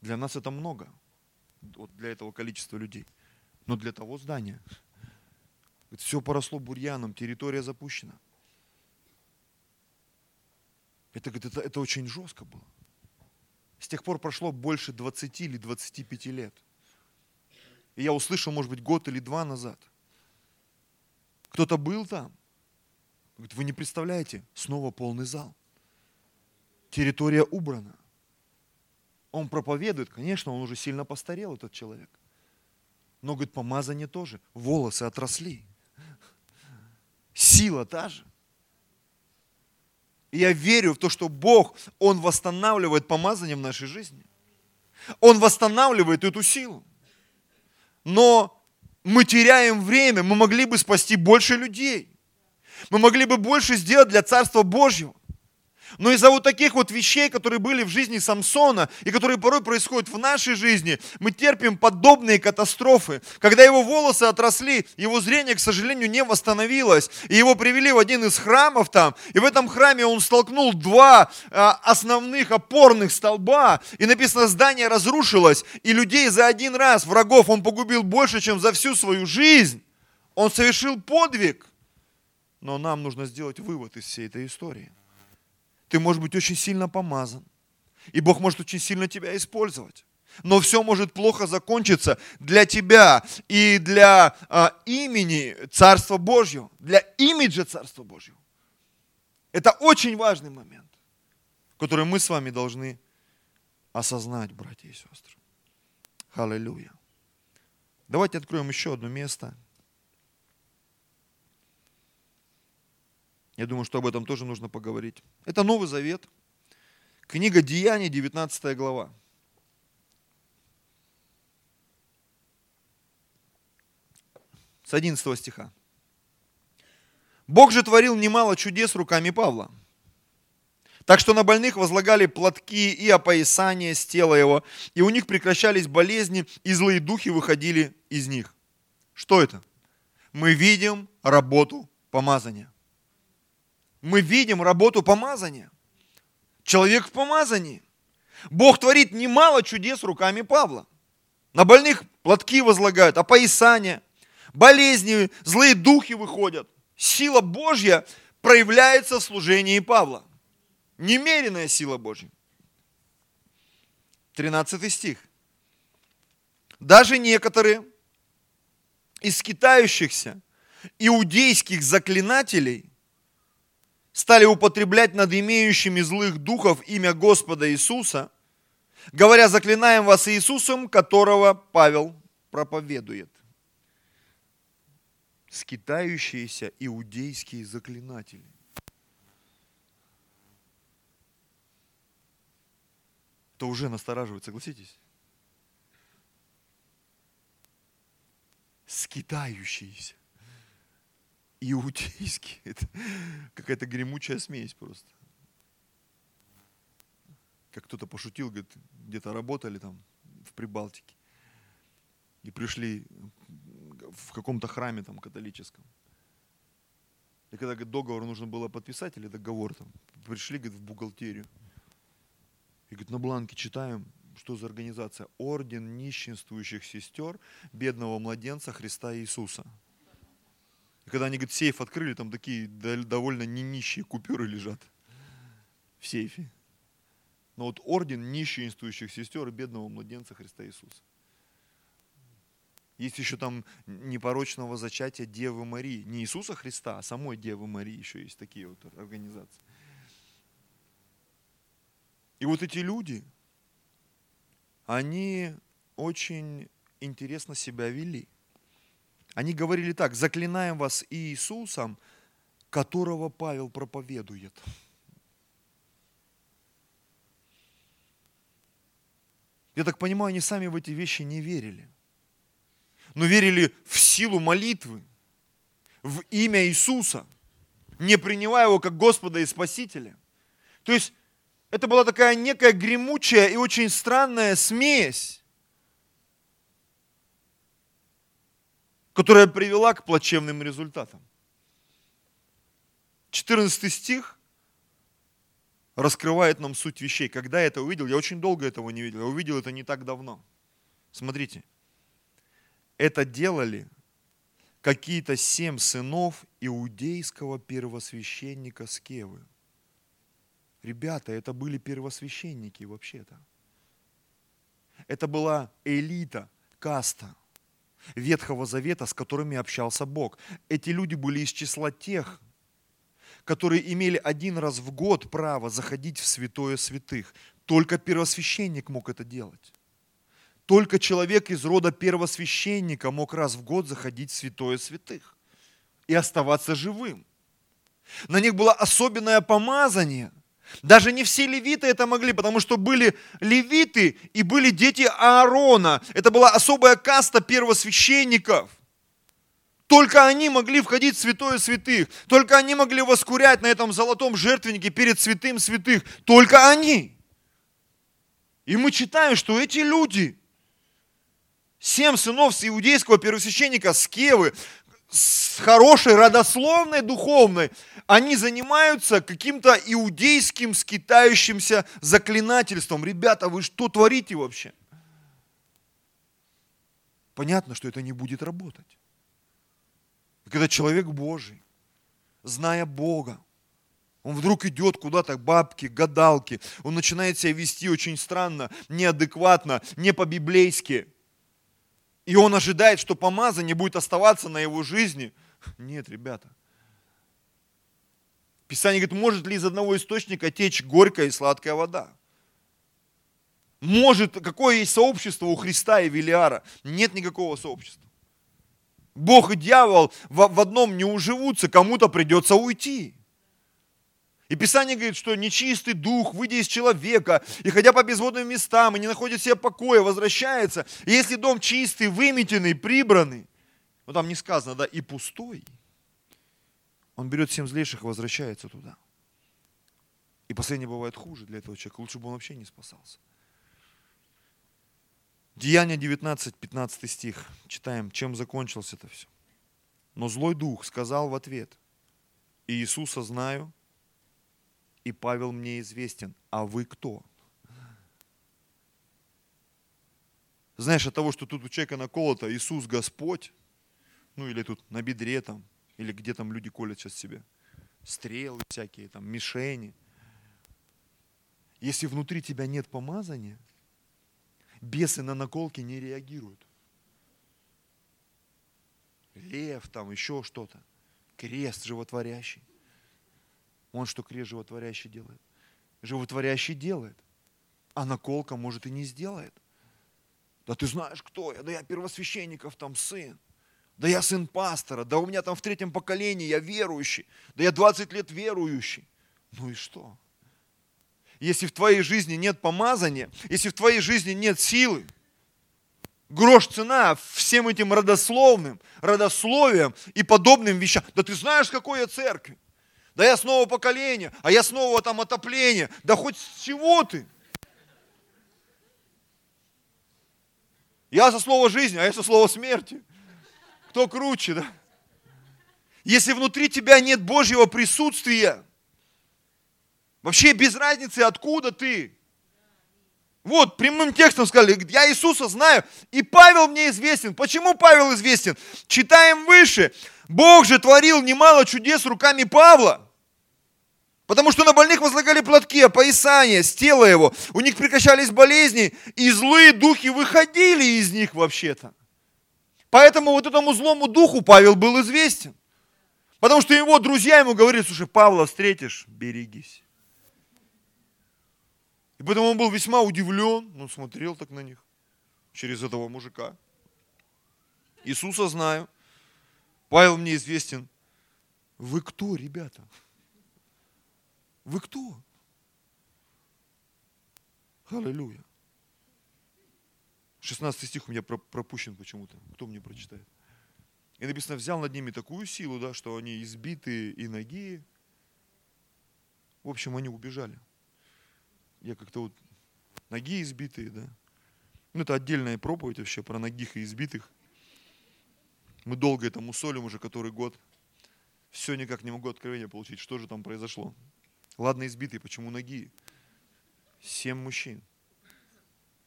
Для нас это много, вот для этого количества людей. Но для того здания все поросло бурьяном, территория запущена. Это, это, это очень жестко было. С тех пор прошло больше 20 или 25 лет. И я услышал, может быть, год или два назад. Кто-то был там. Говорит, вы не представляете, снова полный зал. Территория убрана. Он проповедует, конечно, он уже сильно постарел, этот человек. Но, говорит, помазание тоже. Волосы отросли. Сила та же. И я верю в то, что Бог, Он восстанавливает помазание в нашей жизни. Он восстанавливает эту силу. Но мы теряем время, мы могли бы спасти больше людей. Мы могли бы больше сделать для Царства Божьего. Но из-за вот таких вот вещей, которые были в жизни Самсона и которые порой происходят в нашей жизни, мы терпим подобные катастрофы. Когда его волосы отросли, его зрение, к сожалению, не восстановилось. И его привели в один из храмов там. И в этом храме он столкнул два а, основных опорных столба. И написано, здание разрушилось. И людей за один раз, врагов, он погубил больше, чем за всю свою жизнь. Он совершил подвиг. Но нам нужно сделать вывод из всей этой истории. Ты можешь быть очень сильно помазан. И Бог может очень сильно тебя использовать. Но все может плохо закончиться для тебя и для а, имени Царства Божьего, для имиджа Царства Божьего. Это очень важный момент, который мы с вами должны осознать, братья и сестры. Аллилуйя. Давайте откроем еще одно место – Я думаю, что об этом тоже нужно поговорить. Это Новый Завет. Книга Деяний, 19 глава. С 11 стиха. Бог же творил немало чудес руками Павла. Так что на больных возлагали платки и опоясания с тела его, и у них прекращались болезни, и злые духи выходили из них. Что это? Мы видим работу помазания мы видим работу помазания. Человек в помазании. Бог творит немало чудес руками Павла. На больных платки возлагают, опоясания, болезни, злые духи выходят. Сила Божья проявляется в служении Павла. Немеренная сила Божья. 13 стих. Даже некоторые из скитающихся иудейских заклинателей стали употреблять над имеющими злых духов имя Господа Иисуса, говоря, заклинаем вас Иисусом, которого Павел проповедует. Скитающиеся иудейские заклинатели. Это уже настораживает, согласитесь? Скитающиеся иудейский. Это какая-то гремучая смесь просто. Как кто-то пошутил, говорит, где-то работали там в Прибалтике. И пришли в каком-то храме там католическом. И когда говорит, договор нужно было подписать, или договор там, пришли говорит, в бухгалтерию. И говорит, на бланке читаем, что за организация? Орден нищенствующих сестер бедного младенца Христа Иисуса. И когда они, говорит, сейф открыли, там такие довольно не нищие купюры лежат в сейфе. Но вот орден нищенствующих сестер и бедного младенца Христа Иисуса. Есть еще там непорочного зачатия Девы Марии. Не Иисуса Христа, а самой Девы Марии еще есть такие вот организации. И вот эти люди, они очень интересно себя вели. Они говорили так, заклинаем вас Иисусом, которого Павел проповедует. Я так понимаю, они сами в эти вещи не верили. Но верили в силу молитвы, в имя Иисуса, не принимая его как Господа и Спасителя. То есть это была такая некая гремучая и очень странная смесь которая привела к плачевным результатам. 14 стих раскрывает нам суть вещей. Когда я это увидел, я очень долго этого не видел, я увидел это не так давно. Смотрите, это делали какие-то семь сынов иудейского первосвященника Скевы. Ребята, это были первосвященники вообще-то. Это была элита, каста Ветхого Завета, с которыми общался Бог. Эти люди были из числа тех, которые имели один раз в год право заходить в святое святых. Только первосвященник мог это делать. Только человек из рода первосвященника мог раз в год заходить в святое святых и оставаться живым. На них было особенное помазание. Даже не все левиты это могли, потому что были левиты и были дети Аарона. Это была особая каста первосвященников. Только они могли входить в святое святых. Только они могли воскурять на этом золотом жертвеннике перед святым святых. Только они. И мы читаем, что эти люди Семь сынов с иудейского первосвященника Скевы, с хорошей, родословной, духовной, они занимаются каким-то иудейским, скитающимся заклинательством. Ребята, вы что творите вообще? Понятно, что это не будет работать. Когда человек Божий, зная Бога, он вдруг идет куда-то, бабки, гадалки, он начинает себя вести очень странно, неадекватно, не по-библейски – и он ожидает, что помазание будет оставаться на его жизни. Нет, ребята. Писание говорит, может ли из одного источника течь горькая и сладкая вода? Может, какое есть сообщество у Христа и Велиара? Нет никакого сообщества. Бог и дьявол в, в одном не уживутся, кому-то придется уйти. И Писание говорит, что нечистый дух, выйдя из человека и ходя по безводным местам, и не находит себе покоя, возвращается. И если дом чистый, выметенный, прибранный, ну там не сказано, да, и пустой, он берет семь злейших и возвращается туда. И последнее бывает хуже для этого человека. Лучше бы он вообще не спасался. Деяние 19, 15 стих. Читаем, чем закончилось это все. Но злой дух сказал в ответ, Иисуса знаю, и Павел мне известен. А вы кто? Знаешь, от того, что тут у человека наколото Иисус Господь, ну или тут на бедре там, или где там люди колят сейчас себе, стрелы всякие, там, мишени. Если внутри тебя нет помазания, бесы на наколки не реагируют. Лев там, еще что-то. Крест животворящий. Он что крест животворящий делает? Животворящий делает. А наколка, может, и не сделает. Да ты знаешь, кто я? Да я первосвященников там сын. Да я сын пастора. Да у меня там в третьем поколении я верующий. Да я 20 лет верующий. Ну и что? Если в твоей жизни нет помазания, если в твоей жизни нет силы, грош цена всем этим родословным, родословиям и подобным вещам. Да ты знаешь, какой я церкви? Да я снова поколение, а я снова там отопление. Да хоть с чего ты? Я со слова жизни, а я со слова смерти. Кто круче, да? Если внутри тебя нет Божьего присутствия, вообще без разницы, откуда ты. Вот, прямым текстом сказали, я Иисуса знаю, и Павел мне известен. Почему Павел известен? Читаем выше. Бог же творил немало чудес руками Павла. Потому что на больных возлагали платки, опоясания с тела его. У них прекращались болезни, и злые духи выходили из них вообще-то. Поэтому вот этому злому духу Павел был известен. Потому что его друзья ему говорили, слушай, Павла встретишь, берегись. И поэтому он был весьма удивлен, он смотрел так на них, через этого мужика. Иисуса знаю, Павел мне известен. Вы кто, ребята? Вы кто? Аллилуйя. 16 стих у меня пропущен почему-то. Кто мне прочитает? И написано, взял над ними такую силу, да, что они избитые и ноги. В общем, они убежали. Я как-то вот ноги избитые, да. Ну, это отдельная проповедь вообще про ногих и избитых. Мы долго это мусолим уже который год. Все никак не могу откровения получить, что же там произошло. Ладно, избитый, почему ноги? Семь мужчин.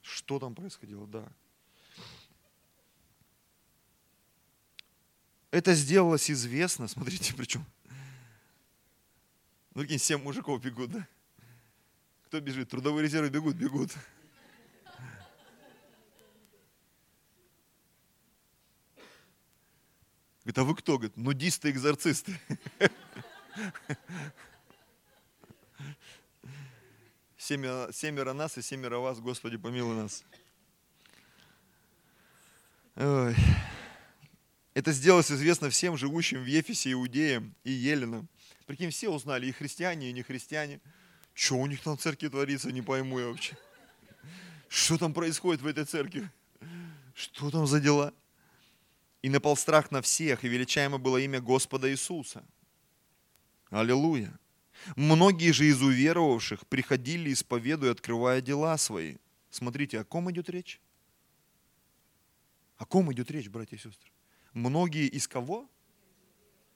Что там происходило? Да. Это сделалось известно, смотрите, причем. Ну, какие семь мужиков бегут, да? Кто бежит? Трудовые резервы бегут, бегут. Говорит, а вы кто? Говорит, нудисты-экзорцисты. Семеро, семеро нас и семеро вас, Господи, помилуй нас. Ой. Это сделалось известно всем живущим в Ефесе, Иудеям и Еленам. Прикинь, все узнали, и христиане, и не христиане. Что у них там в церкви творится, не пойму я вообще. Что там происходит в этой церкви? Что там за дела? И напал страх на всех, и величаемо было имя Господа Иисуса. Аллилуйя. Многие же из уверовавших приходили, исповедуя, открывая дела свои. Смотрите, о ком идет речь? О ком идет речь, братья и сестры? Многие из кого?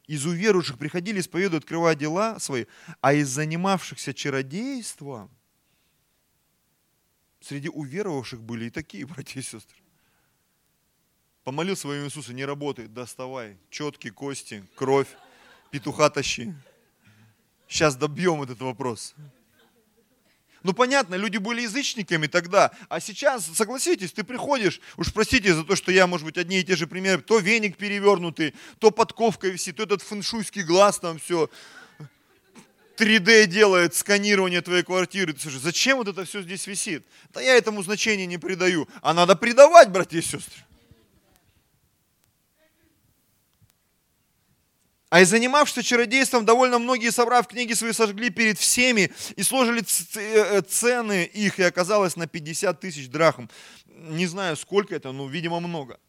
Из уверовавших приходили, исповедуя, открывая дела свои, а из занимавшихся чародейством среди уверовавших были и такие, братья и сестры. Помолил своего Иисуса, не работает, доставай, четкие кости, кровь, петуха тащи. Сейчас добьем этот вопрос. Ну понятно, люди были язычниками тогда, а сейчас, согласитесь, ты приходишь, уж простите за то, что я, может быть, одни и те же примеры, то веник перевернутый, то подковка висит, то этот фэншуйский глаз там все, 3D делает сканирование твоей квартиры. Ты слушай, зачем вот это все здесь висит? Да я этому значения не придаю. А надо придавать, братья и сестры. А и занимавшись чародейством, довольно многие, собрав книги свои, сожгли перед всеми и сложили э, цены их, и оказалось на 50 тысяч драхм. Не знаю, сколько это, но, видимо, много.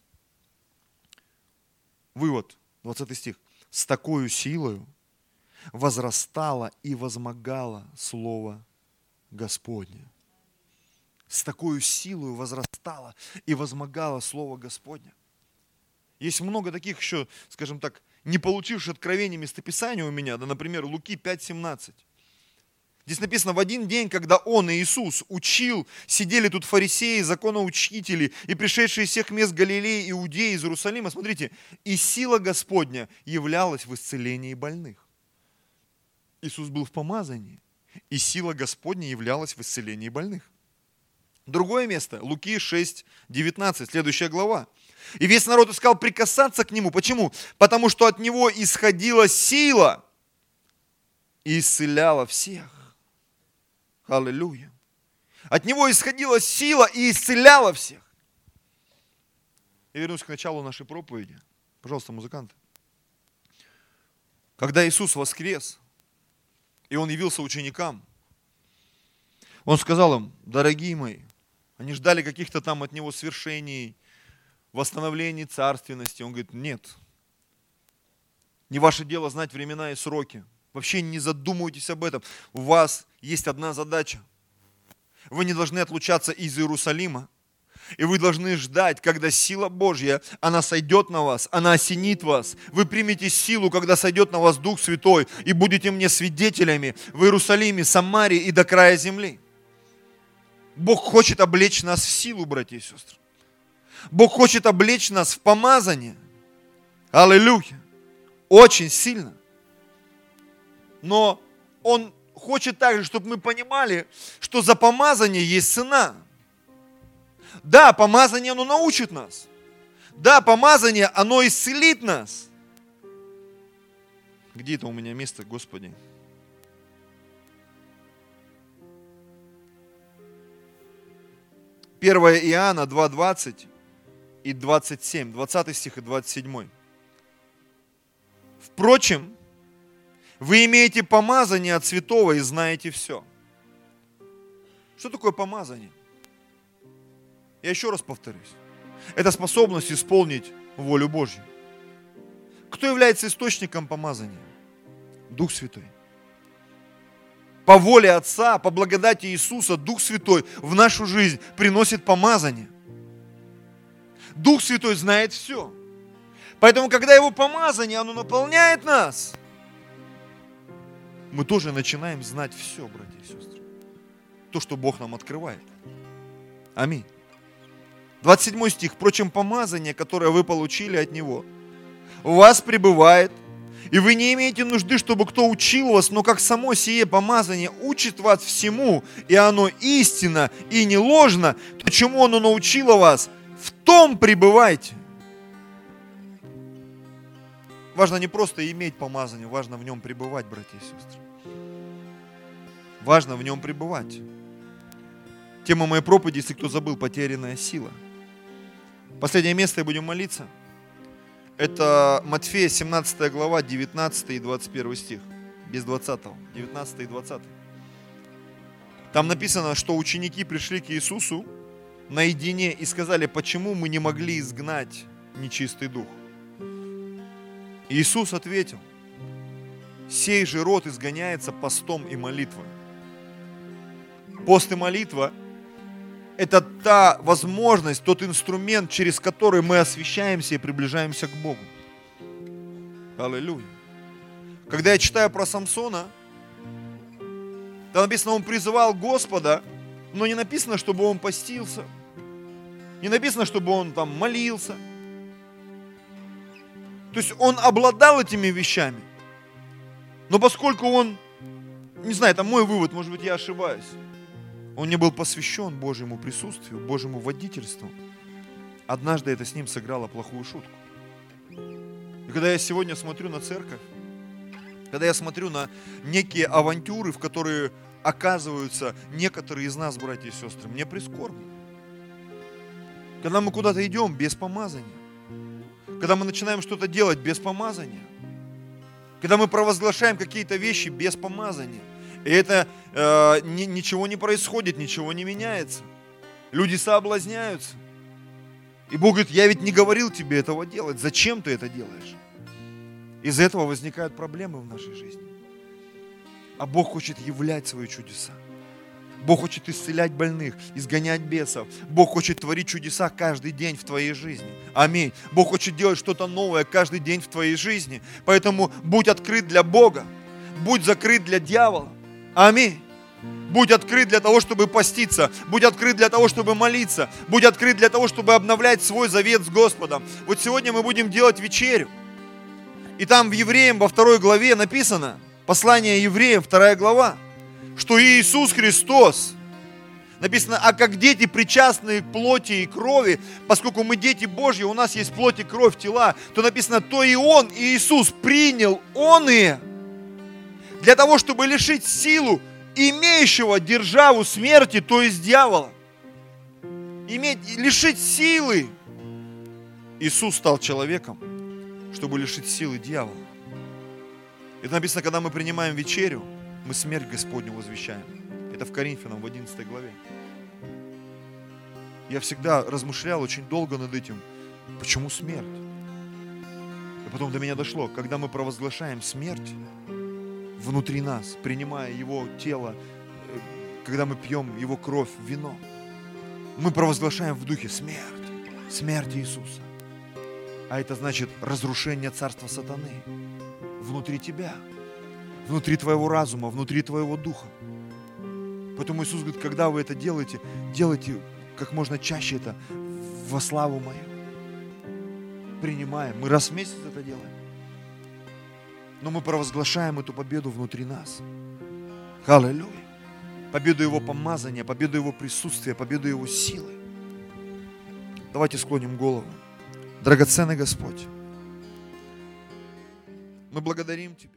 Вывод, 20 стих. «С такой силою возрастало и возмогало Слово Господне». С такой силой возрастало и возмогало Слово Господне. Есть много таких еще, скажем так, не получивший откровение местописания у меня, да, например, Луки 5.17. Здесь написано, в один день, когда Он, Иисус, учил, сидели тут фарисеи, законоучители и пришедшие из всех мест Галилеи, Иудеи, из Иерусалима. Смотрите, и сила Господня являлась в исцелении больных. Иисус был в помазании, и сила Господня являлась в исцелении больных. Другое место, Луки 6, 19, следующая глава. И весь народ искал прикасаться к нему. Почему? Потому что от него исходила сила и исцеляла всех. Аллилуйя. От него исходила сила и исцеляла всех. Я вернусь к началу нашей проповеди. Пожалуйста, музыканты. Когда Иисус воскрес, и Он явился ученикам, Он сказал им, дорогие мои, они ждали каких-то там от Него свершений, восстановлении царственности. Он говорит, нет. Не ваше дело знать времена и сроки. Вообще не задумывайтесь об этом. У вас есть одна задача. Вы не должны отлучаться из Иерусалима. И вы должны ждать, когда сила Божья, она сойдет на вас, она осенит вас. Вы примете силу, когда сойдет на вас Дух Святой, и будете мне свидетелями в Иерусалиме, Самарии и до края земли. Бог хочет облечь нас в силу, братья и сестры. Бог хочет облечь нас в помазание. Аллилуйя. Очень сильно. Но Он хочет также, чтобы мы понимали, что за помазание есть цена. Да, помазание, оно научит нас. Да, помазание, оно исцелит нас. Где это у меня место, Господи? 1 Иоанна 2.20 и 27, 20 стих и 27. Впрочем, вы имеете помазание от святого и знаете все. Что такое помазание? Я еще раз повторюсь. Это способность исполнить волю Божью. Кто является источником помазания? Дух Святой по воле Отца, по благодати Иисуса, Дух Святой в нашу жизнь приносит помазание. Дух Святой знает все. Поэтому, когда Его помазание, оно наполняет нас, мы тоже начинаем знать все, братья и сестры. То, что Бог нам открывает. Аминь. 27 стих. Впрочем, помазание, которое вы получили от Него, у вас пребывает, и вы не имеете нужды, чтобы кто учил вас, но как само сие помазание учит вас всему, и оно истинно и не ложно, то чему оно научило вас, в том пребывайте. Важно не просто иметь помазание, важно в нем пребывать, братья и сестры. Важно в нем пребывать. Тема моей проповеди, если кто забыл, потерянная сила. Последнее место и будем молиться. Это Матфея 17 глава, 19 и 21 стих. Без 20. 19 и 20. Там написано, что ученики пришли к Иисусу наедине и сказали, почему мы не могли изгнать нечистый дух. Иисус ответил, сей же род изгоняется постом и молитвой. Пост и молитва – это та возможность, тот инструмент, через который мы освещаемся и приближаемся к Богу. Аллилуйя. Когда я читаю про Самсона, там написано, он призывал Господа, но не написано, чтобы он постился. Не написано, чтобы он там молился. То есть он обладал этими вещами. Но поскольку он, не знаю, это мой вывод, может быть, я ошибаюсь. Он не был посвящен Божьему присутствию, Божьему водительству. Однажды это с ним сыграло плохую шутку. И когда я сегодня смотрю на церковь, когда я смотрю на некие авантюры, в которые оказываются некоторые из нас, братья и сестры, мне прискорбно. Когда мы куда-то идем без помазания, когда мы начинаем что-то делать без помазания, когда мы провозглашаем какие-то вещи без помазания – и это э, ни, ничего не происходит, ничего не меняется. Люди соблазняются. И Бог говорит, я ведь не говорил тебе этого делать. Зачем ты это делаешь? Из этого возникают проблемы в нашей жизни. А Бог хочет являть свои чудеса. Бог хочет исцелять больных, изгонять бесов. Бог хочет творить чудеса каждый день в твоей жизни. Аминь. Бог хочет делать что-то новое каждый день в твоей жизни. Поэтому будь открыт для Бога. Будь закрыт для дьявола. Аминь. Будь открыт для того, чтобы поститься. Будь открыт для того, чтобы молиться. Будь открыт для того, чтобы обновлять свой завет с Господом. Вот сегодня мы будем делать вечерю. И там в Евреям во второй главе написано, послание Евреям, вторая глава, что Иисус Христос, написано, а как дети, причастные к плоти и крови, поскольку мы дети Божьи, у нас есть плоть и кровь, тела, то написано, то и Он, Иисус, принял Он и для того, чтобы лишить силу имеющего державу смерти, то есть дьявола. Иметь, лишить силы. Иисус стал человеком, чтобы лишить силы дьявола. Это написано, когда мы принимаем вечерю, мы смерть Господню возвещаем. Это в Коринфянам в 11 главе. Я всегда размышлял очень долго над этим. Почему смерть? И потом до меня дошло, когда мы провозглашаем смерть, внутри нас, принимая Его тело, э, когда мы пьем Его кровь, вино. Мы провозглашаем в духе смерть, смерть Иисуса. А это значит разрушение царства сатаны внутри тебя, внутри твоего разума, внутри твоего духа. Поэтому Иисус говорит, когда вы это делаете, делайте как можно чаще это во славу мою. Принимаем. Мы раз в месяц это делаем но мы провозглашаем эту победу внутри нас. Аллилуйя. Победу Его помазания, победу Его присутствия, победу Его силы. Давайте склоним голову. Драгоценный Господь, мы благодарим Тебя.